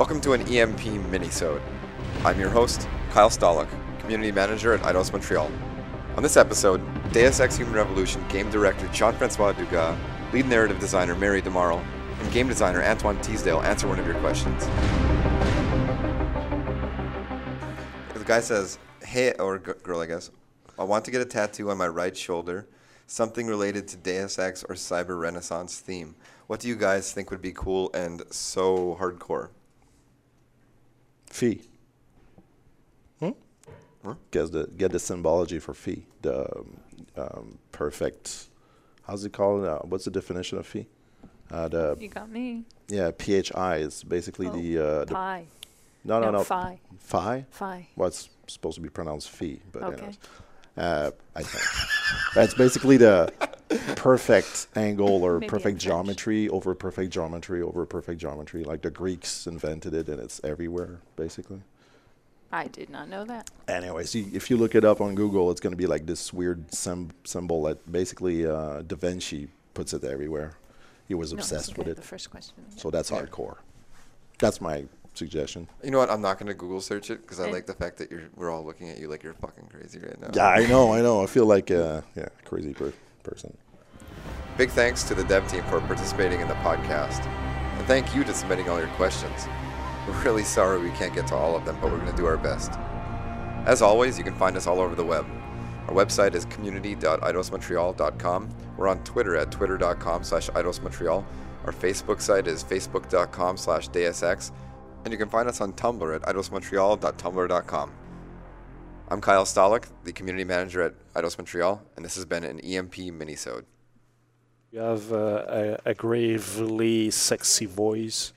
Welcome to an EMP minisode. I'm your host, Kyle Stolick, Community Manager at Eidos Montreal. On this episode, Deus Ex Human Revolution game director Jean-Francois Dugas, lead narrative designer Mary DeMarle, and game designer Antoine Thisdale answer one of your questions. The guy says, hey, or girl, I guess, I want to get a tattoo on my right shoulder, something related to Deus Ex or Cyber Renaissance theme. What do you guys think would be cool and so hardcore? Fee. Hmm? Huh? Get the get the symbology for fee. The um, um, perfect. How's it called? Uh, what's the definition of fee? Uh, the You got me. yeah phi is basically Oh, the uh, the Pi. no no no Phi. phi. Phi. Well, it's supposed to be pronounced fee, but Okay. anyways. Uh, I think that's basically the perfect angle or Maybe perfect geometry over perfect geometry over perfect geometry. Like the Greeks invented it, and it's everywhere basically. I did not know that. Anyways, you, if you look it up on Google, it's going to be like this weird sym- symbol that basically uh, Da Vinci puts it everywhere. He was No, it's obsessed with it. The first question. So that's Yeah. hardcore. That's my suggestion. You know what? I'm not going to Google search it because I Eh. like the fact that you're we're all looking at you like you're fucking crazy right now. Yeah, I know, I know. I feel like uh, yeah, crazy per- person. Big thanks to the dev team for participating in the podcast. And thank you to submitting all your questions. We're really sorry we can't get to all of them, but we're going to do our best. As always, you can find us all over the web. Our website is community.eidosmontreal.com. We're on Twitter at twitter.com slash eidosmontreal. Our Facebook site is facebook.com slash dsx. And you can find us on Tumblr at eidosmontreal.tumblr.com. I'm Kyle Stolick, the community manager at Eidos Montreal, and this has been an EMP minisode. You have uh, a, a gravely sexy voice.